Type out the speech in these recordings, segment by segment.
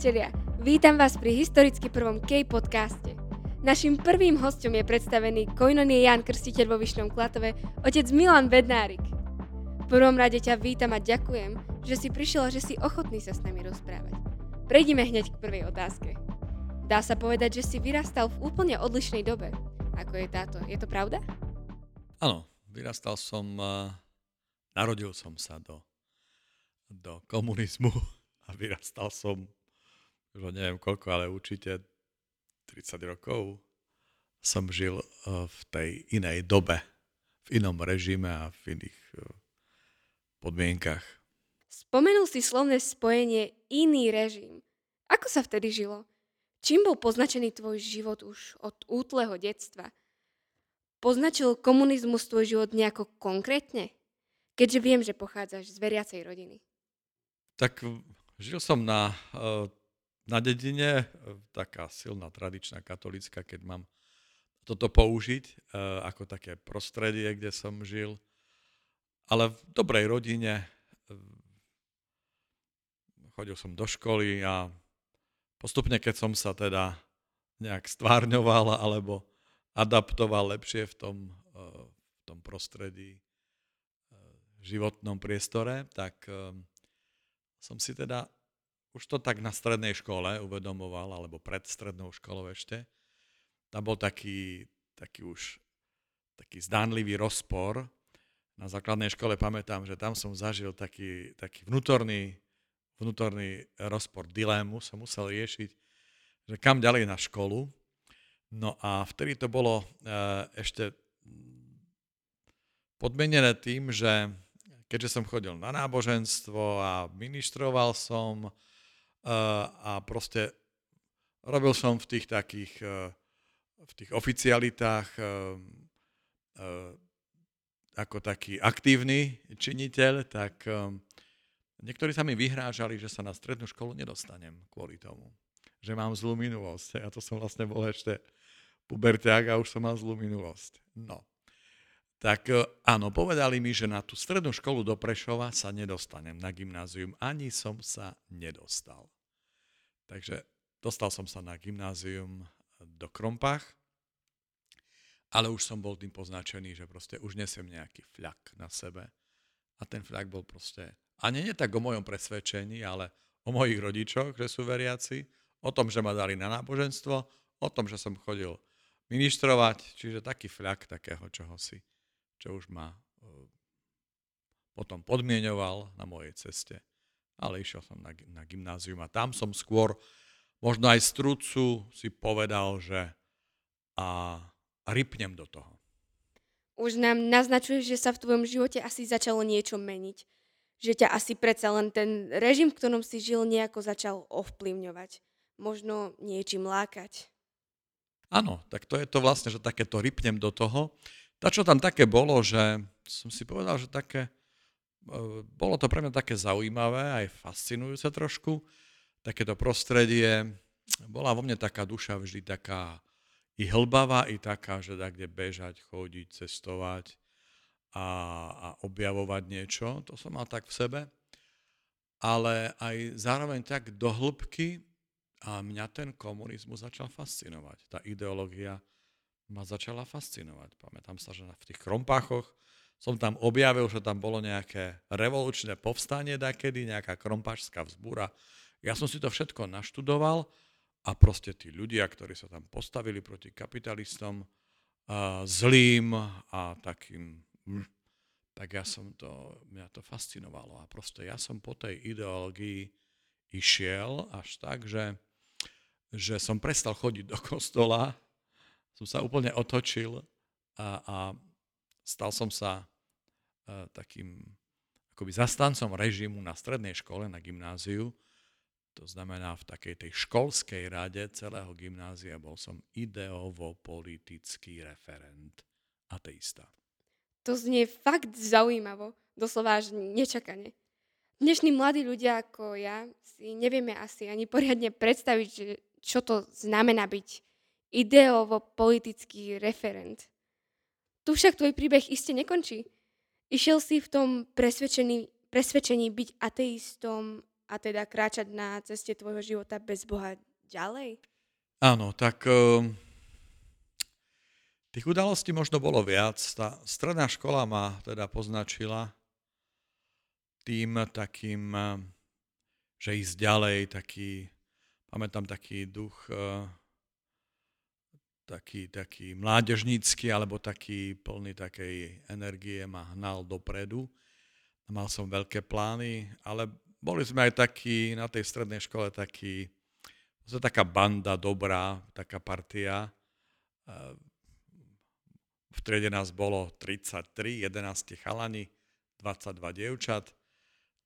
priatelia, vítam vás pri historicky prvom K-podcaste. Našim prvým hostom je predstavený Koinonie Jan Krstiteľ vo Vyšnom Klatove, otec Milan Bednárik. V prvom rade ťa vítam a ďakujem, že si prišiel a že si ochotný sa s nami rozprávať. Prejdime hneď k prvej otázke. Dá sa povedať, že si vyrastal v úplne odlišnej dobe, ako je táto. Je to pravda? Áno, vyrastal som, narodil som sa do, do komunizmu a vyrastal som, už neviem koľko, ale určite 30 rokov som žil eh, v tej inej dobe, v inom režime a v iných eh, podmienkach. Spomenul si slovné spojenie iný režim. Ako sa vtedy žilo? Čím bol poznačený tvoj život už od útleho detstva? Poznačil komunizmus tvoj život nejako konkrétne? Keďže viem, že pochádzaš z veriacej rodiny. Tak Žil som na, eh, na dedine, eh, taká silná tradičná katolická, keď mám toto použiť eh, ako také prostredie, kde som žil. Ale v dobrej rodine chodil som do školy a postupne, keď som sa teda nejak stvárňoval alebo adaptoval lepšie v tom, v tom prostredí, životnom priestore, tak som si teda už to tak na strednej škole uvedomoval, alebo pred strednou školou ešte. Tam bol taký, taký už taký zdánlivý rozpor. Na základnej škole pamätám, že tam som zažil taký, taký vnútorný, vnútorný rozpor, dilemu som musel riešiť, že kam ďalej na školu. No a vtedy to bolo e, ešte podmenené tým, že keďže som chodil na náboženstvo a ministroval som a proste robil som v tých takých, e, v tých oficialitách e, e, ako taký aktívny činiteľ, tak niektorí sa mi vyhrážali, že sa na strednú školu nedostanem kvôli tomu, že mám zlú minulosť. Ja to som vlastne bol ešte puberták a už som mal zlú minulosť. No, tak e, áno, povedali mi, že na tú strednú školu do Prešova sa nedostanem na gymnázium. Ani som sa nedostal. Takže dostal som sa na gymnázium do Krompach, ale už som bol tým poznačený, že proste už nesem nejaký fľak na sebe. A ten fľak bol proste, ani nie tak o mojom presvedčení, ale o mojich rodičoch, že sú veriaci, o tom, že ma dali na náboženstvo, o tom, že som chodil ministrovať, čiže taký fľak takého čohosi čo už ma e, potom podmienoval na mojej ceste. Ale išiel som na, na gymnázium a tam som skôr, možno aj z trucu si povedal, že a, a rypnem do toho. Už nám naznačuješ, že sa v tvojom živote asi začalo niečo meniť. Že ťa asi predsa len ten režim, v ktorom si žil, nejako začal ovplyvňovať. Možno niečím lákať. Áno, tak to je to vlastne, že takéto rypnem do toho. To, čo tam také bolo, že som si povedal, že také, e, bolo to pre mňa také zaujímavé, aj fascinujúce trošku, takéto prostredie. Bola vo mne taká duša vždy taká i hlbavá, i taká, že dá kde bežať, chodiť, cestovať a, a objavovať niečo. To som mal tak v sebe. Ale aj zároveň tak do hĺbky a mňa ten komunizmus začal fascinovať. Tá ideológia ma začala fascinovať. Pamätám sa, že v tých krompáchoch som tam objavil, že tam bolo nejaké revolučné povstanie dakedy, nejaká krompačská vzbúra. Ja som si to všetko naštudoval a proste tí ľudia, ktorí sa tam postavili proti kapitalistom, zlým a takým, tak ja som to, mňa to fascinovalo. A proste ja som po tej ideológii išiel až tak, že, že som prestal chodiť do kostola, som sa úplne otočil a, a stal som sa e, takým akoby zastancom režimu na strednej škole, na gymnáziu. To znamená, v takej tej školskej rade celého gymnázia bol som ideovo-politický referent ateista. To znie fakt zaujímavo, doslova až nečakane. Dnešní mladí ľudia ako ja si nevieme asi ani poriadne predstaviť, čo to znamená byť ideovo-politický referent. Tu však tvoj príbeh iste nekončí. Išiel si v tom presvedčení, presvedčení byť ateistom a teda kráčať na ceste tvojho života bez Boha ďalej? Áno, tak uh, tých udalostí možno bolo viac. Tá stredná škola ma teda poznačila tým takým, uh, že ísť ďalej, taký, pamätám taký duch uh, taký, taký mládežnícky alebo taký plný takej energie ma hnal dopredu. Mal som veľké plány, ale boli sme aj takí na tej strednej škole takí, to taká banda dobrá, taká partia. V triede nás bolo 33, 11 chalani, 22 dievčat.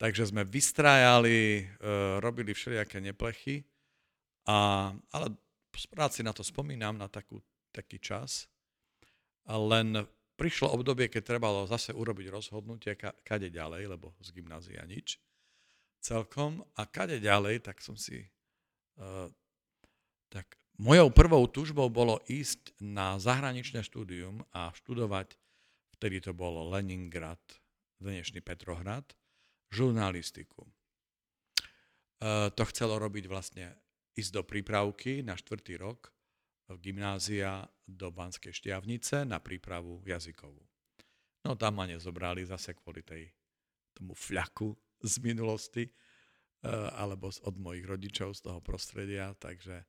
Takže sme vystrájali, e, robili všelijaké neplechy, a, ale rád si na to spomínam, na takú, taký čas. Len prišlo obdobie, keď trebalo zase urobiť rozhodnutie, kade ďalej, lebo z gymnázia nič celkom. A kade ďalej, tak som si... Uh, tak mojou prvou túžbou bolo ísť na zahraničné štúdium a študovať, vtedy to bolo Leningrad, dnešný Petrohrad, žurnalistiku. Uh, to chcelo robiť vlastne ísť do prípravky na štvrtý rok v gymnázia do Banskej Štiavnice na prípravu jazykovú. No tam ma nezobrali zase kvôli tej, tomu fľaku z minulosti, eh, alebo od mojich rodičov z toho prostredia, takže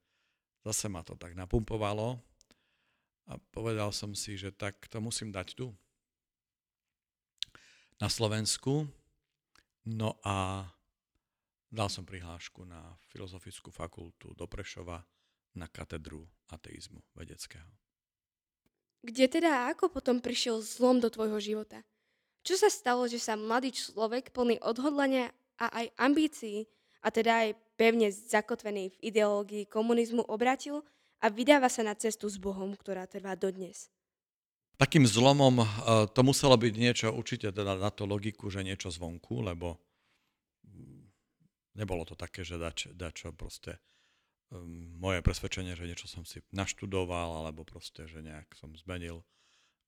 zase ma to tak napumpovalo a povedal som si, že tak to musím dať tu, na Slovensku. No a Dal som prihlášku na Filozofickú fakultu do Prešova na katedru ateizmu vedeckého. Kde teda a ako potom prišiel zlom do tvojho života? Čo sa stalo, že sa mladý človek plný odhodlania a aj ambícií, a teda aj pevne zakotvený v ideológii komunizmu obratil a vydáva sa na cestu s Bohom, ktorá trvá dodnes? Takým zlomom eh, to muselo byť niečo, určite teda na to logiku, že niečo zvonku, lebo nebolo to také, že dač, dačo proste um, moje presvedčenie, že niečo som si naštudoval, alebo proste, že nejak som zmenil,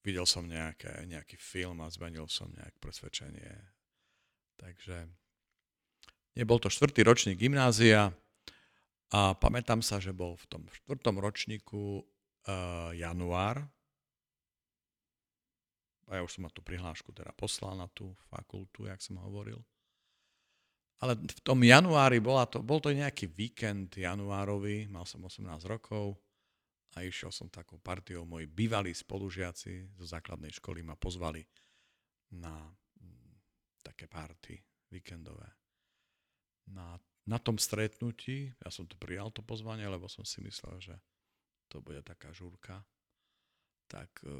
videl som nejaké, nejaký film a zmenil som nejak presvedčenie. Takže nebol to štvrtý ročník gymnázia a pamätám sa, že bol v tom štvrtom ročníku uh, január, a ja už som ma tú prihlášku teda poslal na tú fakultu, jak som hovoril. Ale v tom januári bola to, bol to nejaký víkend januárový, mal som 18 rokov a išiel som takou partiou. Moji bývalí spolužiaci zo základnej školy ma pozvali na mm, také party víkendové. Na, na tom stretnutí, ja som to prijal to pozvanie, lebo som si myslel, že to bude taká žúrka. Tak e,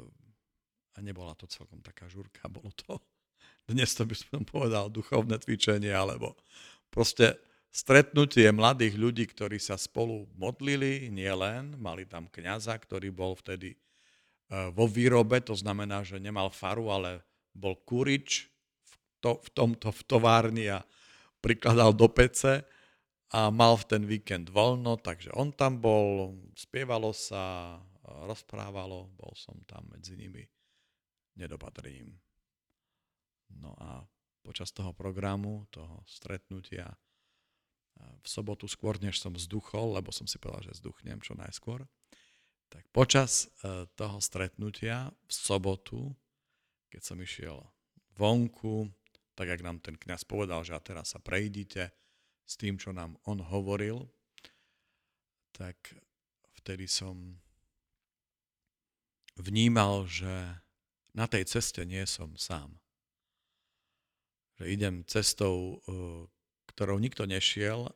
a nebola to celkom taká žúrka, bolo to dnes to by som povedal duchovné cvičenie, alebo proste stretnutie mladých ľudí, ktorí sa spolu modlili, nielen, mali tam kňaza, ktorý bol vtedy e, vo výrobe, to znamená, že nemal faru, ale bol kurič v, to, v tomto v továrni a prikladal do pece a mal v ten víkend voľno, takže on tam bol, spievalo sa, rozprávalo, bol som tam medzi nimi nedopatrením. No a počas toho programu, toho stretnutia, v sobotu skôr, než som vzduchol, lebo som si povedal, že vzduchnem čo najskôr, tak počas e, toho stretnutia v sobotu, keď som išiel vonku, tak jak nám ten kňaz povedal, že a teraz sa prejdite s tým, čo nám on hovoril, tak vtedy som vnímal, že na tej ceste nie som sám že idem cestou, eh, ktorou nikto nešiel,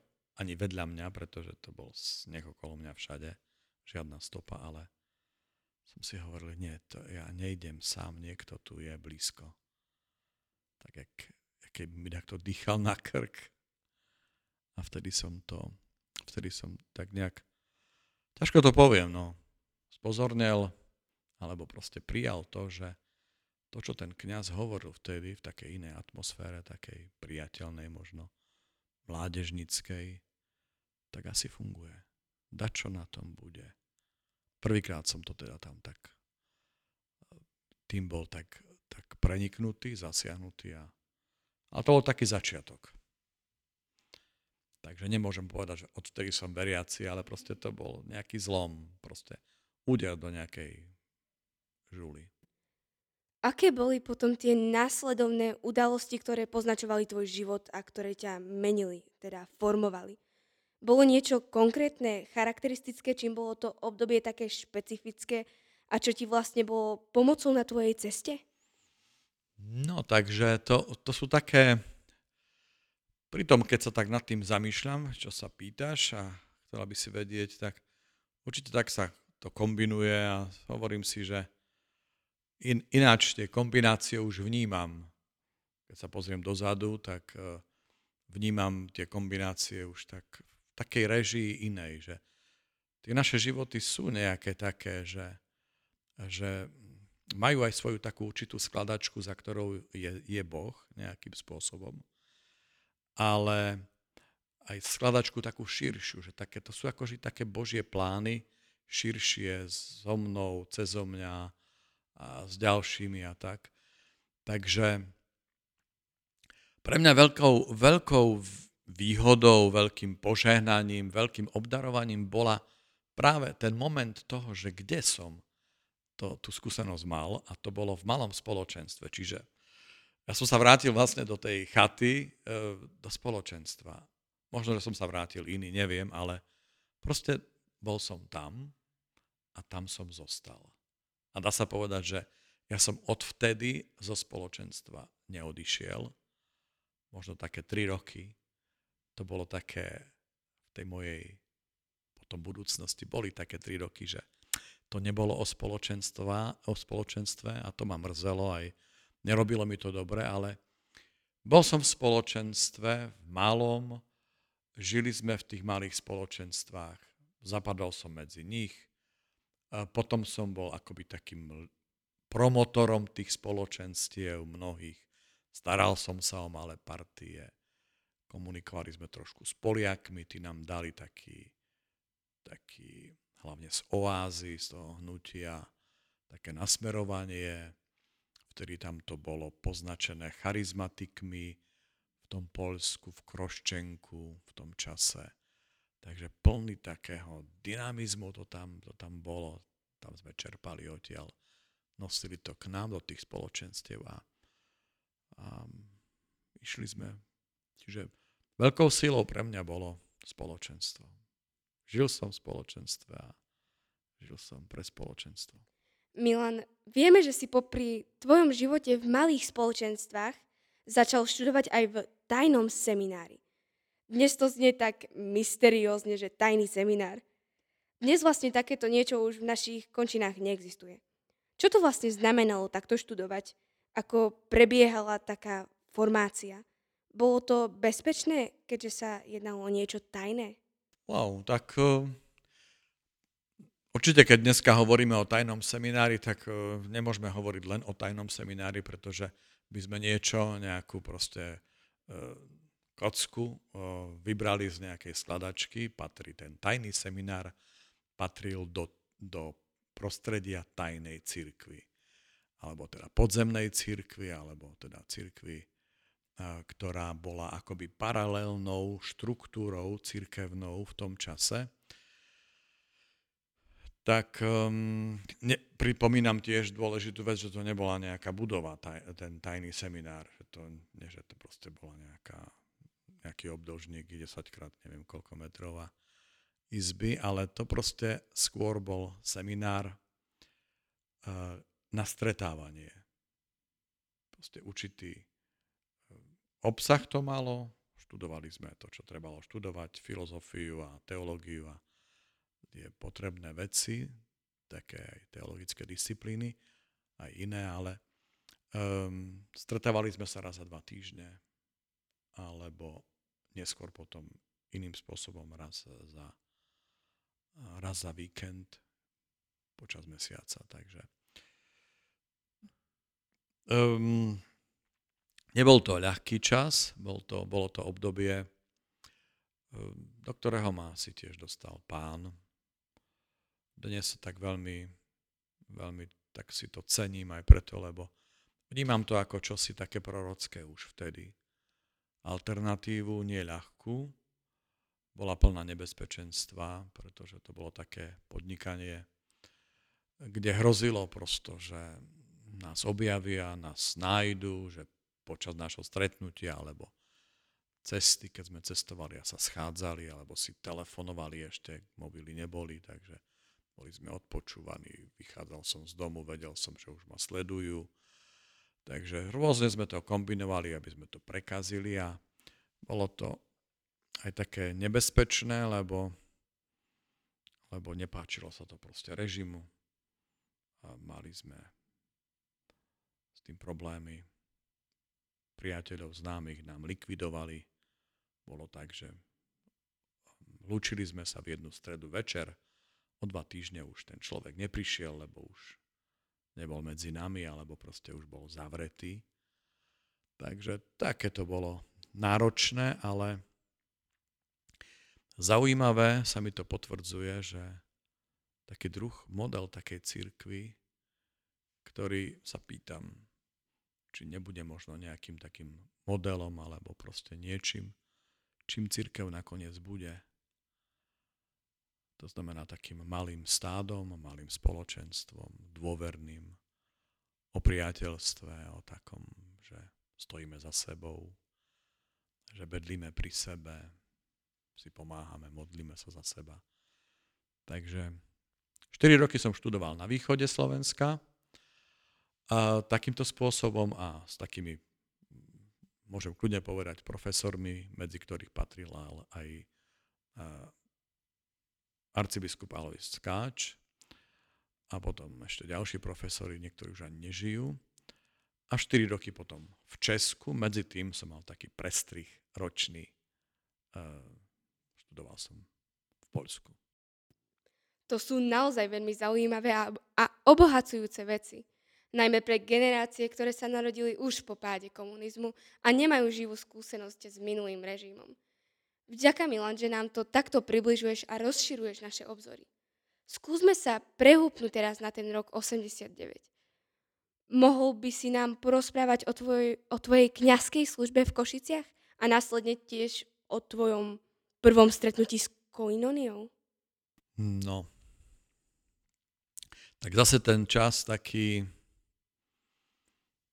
ani vedľa mňa, pretože to bol sneh okolo mňa všade, žiadna stopa, ale som si hovoril, nie, to ja nejdem sám, niekto tu je blízko. Tak jak, keby mi takto dýchal na krk. A vtedy som to, vtedy som tak nejak, ťažko to poviem, no, spozornel, alebo proste prijal to, že to, čo ten kňaz hovoril vtedy v takej inej atmosfére, takej priateľnej možno, mládežnickej, tak asi funguje. Da čo na tom bude. Prvýkrát som to teda tam tak, tým bol tak, tak preniknutý, zasiahnutý a, a to bol taký začiatok. Takže nemôžem povedať, že odtedy som veriaci, ale proste to bol nejaký zlom, proste úder do nejakej žuly. Aké boli potom tie následovné udalosti, ktoré poznačovali tvoj život a ktoré ťa menili, teda formovali? Bolo niečo konkrétne, charakteristické, čím bolo to obdobie také špecifické a čo ti vlastne bolo pomocou na tvojej ceste? No, takže to, to sú také... Pri tom, keď sa tak nad tým zamýšľam, čo sa pýtaš a chcela by si vedieť, tak určite tak sa to kombinuje a hovorím si, že in, ináč tie kombinácie už vnímam. Keď sa pozriem dozadu, tak eh, vnímam tie kombinácie už tak takej režii inej, že tie naše životy sú nejaké také, že, že majú aj svoju takú určitú skladačku, za ktorou je, je Boh nejakým spôsobom, ale aj skladačku takú širšiu, že také, to sú akože také Božie plány, širšie so mnou, cezo mňa a s ďalšími a tak. Takže pre mňa veľkou, veľkou výhodou, veľkým požehnaním, veľkým obdarovaním bola práve ten moment toho, že kde som to, tú skúsenosť mal a to bolo v malom spoločenstve. Čiže ja som sa vrátil vlastne do tej chaty, e, do spoločenstva. Možno, že som sa vrátil iný, neviem, ale proste bol som tam a tam som zostal. A dá sa povedať, že ja som odvtedy zo spoločenstva neodišiel, možno také tri roky, to bolo také v tej mojej potom budúcnosti, boli také tri roky, že to nebolo o, spoločenstva, o spoločenstve a to ma mrzelo aj nerobilo mi to dobre, ale bol som v spoločenstve, v malom, žili sme v tých malých spoločenstvách, zapadol som medzi nich, potom som bol akoby takým promotorom tých spoločenstiev mnohých, staral som sa o malé partie, komunikovali sme trošku s Poliakmi, tí nám dali taký, taký hlavne z oázy, z toho hnutia, také nasmerovanie, vtedy tam to bolo poznačené charizmatikmi v tom Polsku, v Kroščenku v tom čase. Takže plný takého dynamizmu to tam, to tam bolo, tam sme čerpali odtiaľ, nosili to k nám do tých spoločenstiev a, a išli sme. Čiže Veľkou silou pre mňa bolo spoločenstvo. Žil som v spoločenstve a žil som pre spoločenstvo. Milan, vieme, že si popri tvojom živote v malých spoločenstvách začal študovať aj v tajnom seminári. Dnes to znie tak mysteriózne, že tajný seminár. Dnes vlastne takéto niečo už v našich končinách neexistuje. Čo to vlastne znamenalo takto študovať? Ako prebiehala taká formácia? Bolo to bezpečné, keďže sa jednalo o niečo tajné? Wow, tak uh, určite keď dneska hovoríme o tajnom seminári, tak uh, nemôžeme hovoriť len o tajnom seminári, pretože by sme niečo, nejakú proste uh, kocku vybrali z nejakej skladačky, patrí ten tajný seminár, patril do, do prostredia tajnej cirkvy alebo teda podzemnej cirkvy, alebo teda cirkvy ktorá bola akoby paralelnou štruktúrou cirkevnou v tom čase, tak um, ne, pripomínam tiež dôležitú vec, že to nebola nejaká budova, taj, ten tajný seminár, že to, nie, že to proste bola nejaká, nejaký obdĺžnik, 10 krát neviem koľko metrov a izby, ale to proste skôr bol seminár uh, na stretávanie. Proste určitý Obsah to malo, študovali sme to, čo trebalo študovať, filozofiu a teológiu a tie potrebné veci, také aj teologické disciplíny, aj iné, ale um, stretávali sme sa raz za dva týždne, alebo neskôr potom iným spôsobom raz za, raz za víkend počas mesiaca. Takže um, Nebol to ľahký čas, bol to, bolo to obdobie, eh, do ktorého ma si tiež dostal pán. Dnes sa tak veľmi, veľmi tak si to cením aj preto, lebo vnímam to ako čosi také prorocké už vtedy. Alternatívu nie ľahkú, bola plná nebezpečenstva, pretože to bolo také podnikanie, kde hrozilo prosto, že nás objavia, nás nájdu, že počas nášho stretnutia alebo cesty, keď sme cestovali a sa schádzali, alebo si telefonovali ešte, mobily neboli, takže boli sme odpočúvaní, vychádzal som z domu, vedel som, že už ma sledujú. Takže rôzne sme to kombinovali, aby sme to prekazili a bolo to aj také nebezpečné, lebo, lebo nepáčilo sa to proste režimu. A mali sme s tým problémy. Priateľov známych nám likvidovali. Bolo tak, že lúčili sme sa v jednu stredu večer. O dva týždne už ten človek neprišiel, lebo už nebol medzi nami, alebo proste už bol zavretý. Takže také to bolo náročné, ale zaujímavé sa mi to potvrdzuje, že taký druh, model takej církvy, ktorý sa pýtam, či nebude možno nejakým takým modelom alebo proste niečím, čím církev nakoniec bude. To znamená takým malým stádom, malým spoločenstvom, dôverným, o priateľstve, o takom, že stojíme za sebou, že bedlíme pri sebe, si pomáhame, modlíme sa za seba. Takže 4 roky som študoval na východe Slovenska a takýmto spôsobom a s takými, môžem kľudne povedať, profesormi, medzi ktorých patril aj arcibiskup Alois Skáč a potom ešte ďalší profesori, niektorí už ani nežijú. A 4 roky potom v Česku, medzi tým som mal taký prestrih ročný. Študoval som v Poľsku. To sú naozaj veľmi zaujímavé a obohacujúce veci. Najmä pre generácie, ktoré sa narodili už po páde komunizmu a nemajú živú skúsenosť s minulým režimom. Vďaka Milan, že nám to takto približuješ a rozširuješ naše obzory. Skúsme sa prehúpnúť teraz na ten rok 89. Mohol by si nám porozprávať o, tvoj, o tvojej kňazskej službe v Košiciach a následne tiež o tvojom prvom stretnutí s Koinoniou? No, tak zase ten čas taký,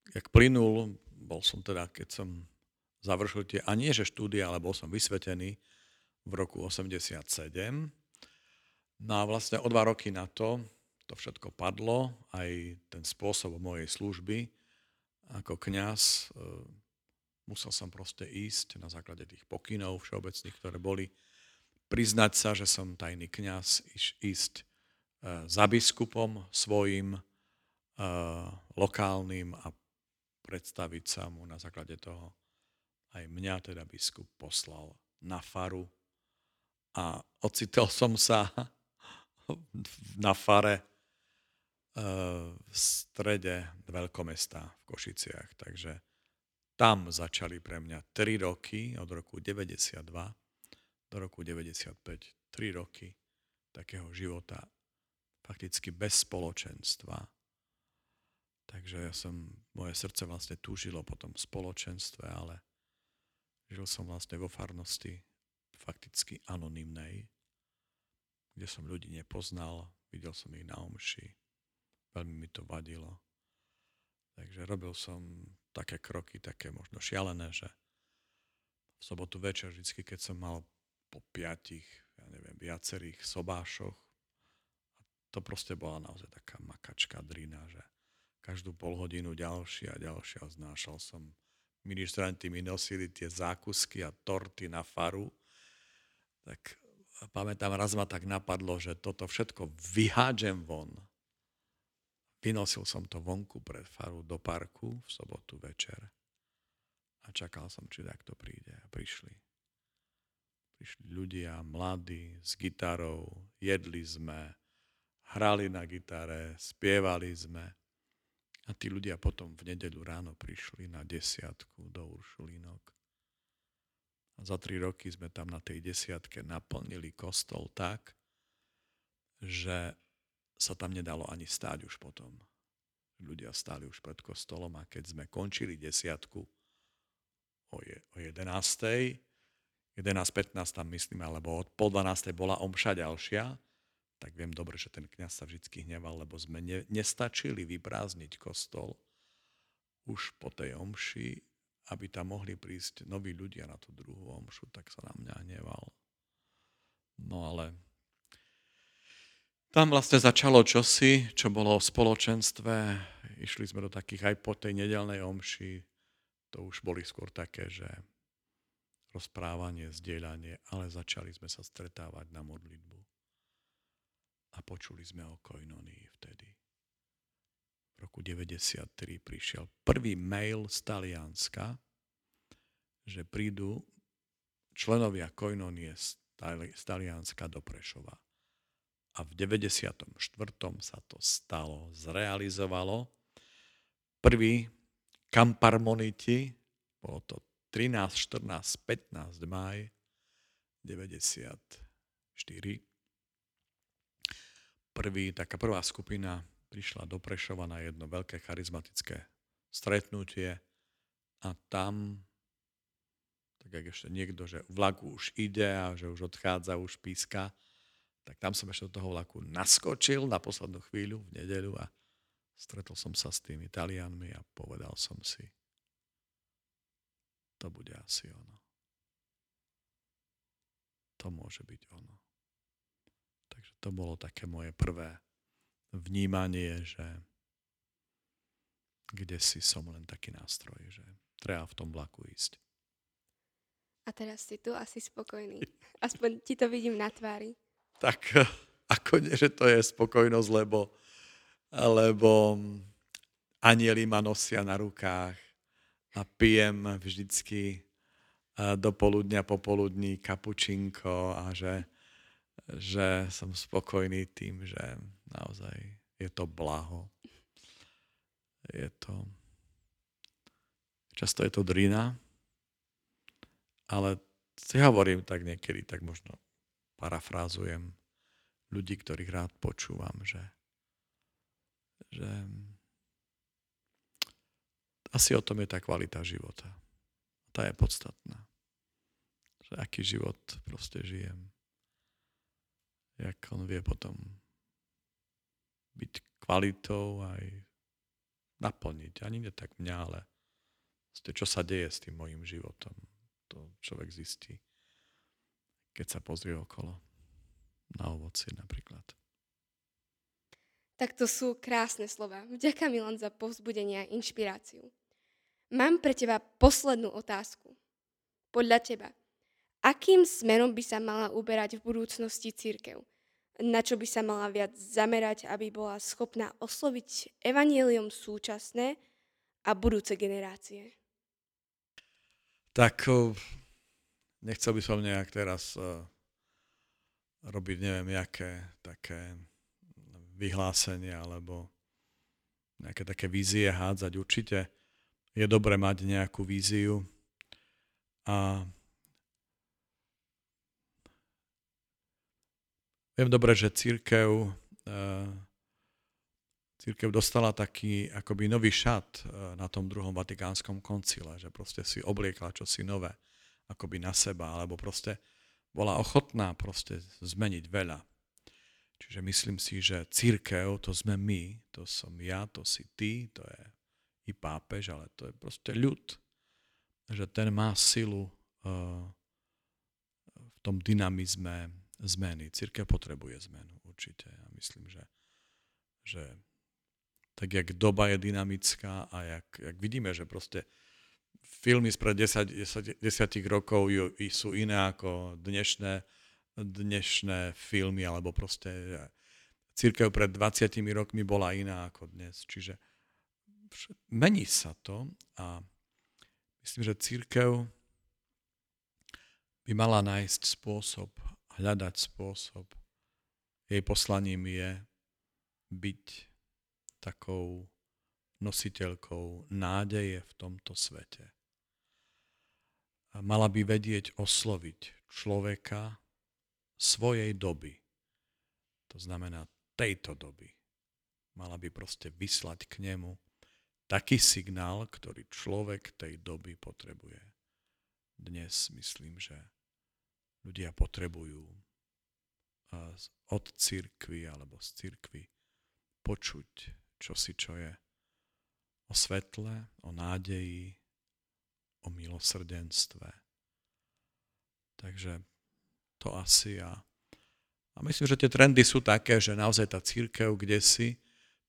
jak plynul, bol som teda, keď som završil a nie že štúdia, ale bol som vysvetený v roku 87. No a vlastne o dva roky na to to všetko padlo, aj ten spôsob mojej služby ako kňaz. E, musel som proste ísť na základe tých pokynov všeobecných, ktoré boli, priznať sa, že som tajný kňaz, ísť Eh, za biskupom svojim eh, lokálnym a predstaviť sa mu na základe toho. Aj mňa teda biskup poslal na faru a ocitol som sa na fare eh, v strede veľkomesta v Košiciach. Takže tam začali pre mňa 3 roky, od roku 92 do roku 95, 3 roky takého života fakticky bez spoločenstva. Takže ja som, moje srdce vlastne túžilo po tom spoločenstve, ale žil som vlastne vo farnosti fakticky anonymnej, kde som ľudí nepoznal, videl som ich na omši, veľmi mi to vadilo. Takže robil som také kroky, také možno šialené, že v sobotu večer, vždy, keď som mal po piatich, ja neviem, viacerých sobášoch, to proste bola naozaj taká makačka drina, že každú pol hodinu ďalšia a ďalšia znášal som. Ministranti mi nosili tie zákusky a torty na faru. Tak pamätám, raz ma tak napadlo, že toto všetko vyhádžem von. Vynosil som to vonku pred faru do parku v sobotu večer a čakal som, či takto príde. A prišli. Prišli ľudia, mladí, s gitarou, jedli sme, hrali na gitare, spievali sme. A tí ľudia potom v nedeľu ráno prišli na desiatku do Uršulínok. A za tri roky sme tam na tej desiatke naplnili kostol tak, že sa tam nedalo ani stáť už potom. Ľudia stáli už pred kostolom a keď sme končili desiatku o, je, o 11. 11.15 tam myslím, alebo od pol 12. bola omša ďalšia, tak viem dobre, že ten kniaz sa vždy hneval, lebo sme ne, nestačili vyprázdniť kostol už po tej omši, aby tam mohli prísť noví ľudia na tú druhú omšu, tak sa na mňa hneval. No ale tam vlastne začalo čosi, čo bolo v spoločenstve. Išli sme do takých aj po tej nedelnej omši. To už boli skôr také, že rozprávanie, zdieľanie, ale začali sme sa stretávať na modlitbu. A počuli sme o koinonii vtedy. V roku 93 prišiel prvý mail z Talianska, že prídu členovia koinonie z Talianska do Prešova. A v 94. sa to stalo, zrealizovalo. Prvý kamparmoniti, bolo to 13, 14, 15 maj 94. Prvý, taká prvá skupina prišla do Prešova na jedno veľké charizmatické stretnutie a tam, tak jak ešte niekto, že vlak už ide a že už odchádza, už píska, tak tam som ešte do toho vlaku naskočil na poslednú chvíľu v nedeľu a stretol som sa s tými Talianmi a povedal som si, to bude asi ono. To môže byť ono. Takže to bolo také moje prvé vnímanie, že kde si som len taký nástroj, že treba v tom vlaku ísť. A teraz si tu asi spokojný. Aspoň ti to vidím na tvári. Tak ako nie, že to je spokojnosť, lebo, lebo anieli ma nosia na rukách, a pijem vždycky do poludnia, popoludní kapučinko a že, že som spokojný tým, že naozaj je to blaho. Je to... Často je to drina, ale si hovorím tak niekedy, tak možno parafrázujem ľudí, ktorých rád počúvam, že, že asi o tom je tá kvalita života. Tá je podstatná. Že aký život proste žijem. Jak on vie potom byť kvalitou aj naplniť. Ani nie tak mňa, ale čo sa deje s tým mojim životom. To človek zistí, keď sa pozrie okolo na ovoci napríklad. Tak to sú krásne slova. Vďaka Milan za povzbudenie a inšpiráciu. Mám pre teba poslednú otázku. Podľa teba, akým smerom by sa mala uberať v budúcnosti církev? Na čo by sa mala viac zamerať, aby bola schopná osloviť evanielium súčasné a budúce generácie? Tak nechcel by som nejak teraz robiť neviem, jaké také vyhlásenia alebo nejaké také vízie hádzať. Určite je dobré mať nejakú víziu a viem dobre, že církev, eh, církev dostala taký akoby nový šat eh, na tom druhom vatikánskom koncile, že proste si obliekla čosi nové akoby na seba, alebo proste bola ochotná proste zmeniť veľa. Čiže myslím si, že církev to sme my, to som ja, to si ty, to je i pápež, ale to je proste ľud. Že ten má silu uh, v tom dynamizme zmeny. Církev potrebuje zmenu určite. Ja myslím, že, že tak jak doba je dynamická a jak, jak vidíme, že proste filmy spred 10, 10, 10 rokov sú iné ako dnešné, dnešné filmy, alebo proste církev pred 20 rokmi bola iná ako dnes. Čiže mení sa to a myslím, že církev by mala nájsť spôsob, hľadať spôsob. Jej poslaním je byť takou nositeľkou nádeje v tomto svete. A mala by vedieť osloviť človeka svojej doby. To znamená tejto doby. Mala by proste vyslať k nemu taký signál, ktorý človek tej doby potrebuje. Dnes myslím, že ľudia potrebujú od církvy alebo z církvy počuť čosi, čo je o svetle, o nádeji, o milosrdenstve. Takže to asi a, a myslím, že tie trendy sú také, že naozaj tá církev kde si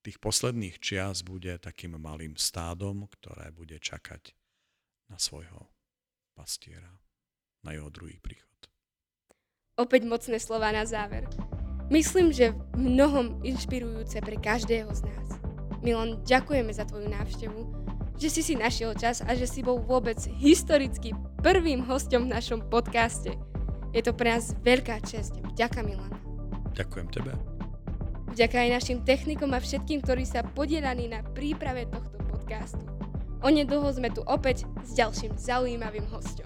tých posledných čias bude takým malým stádom, ktoré bude čakať na svojho pastiera, na jeho druhý príchod. Opäť mocné slova na záver. Myslím, že mnohom inšpirujúce pre každého z nás. Milan, ďakujeme za tvoju návštevu, že si si našiel čas a že si bol vôbec historicky prvým hostom v našom podcaste. Je to pre nás veľká čest. Vďaka, Milan. Ďakujem tebe. Vďaka aj našim technikom a všetkým, ktorí sa podielali na príprave tohto podcastu. Onedlho sme tu opäť s ďalším zaujímavým hostom.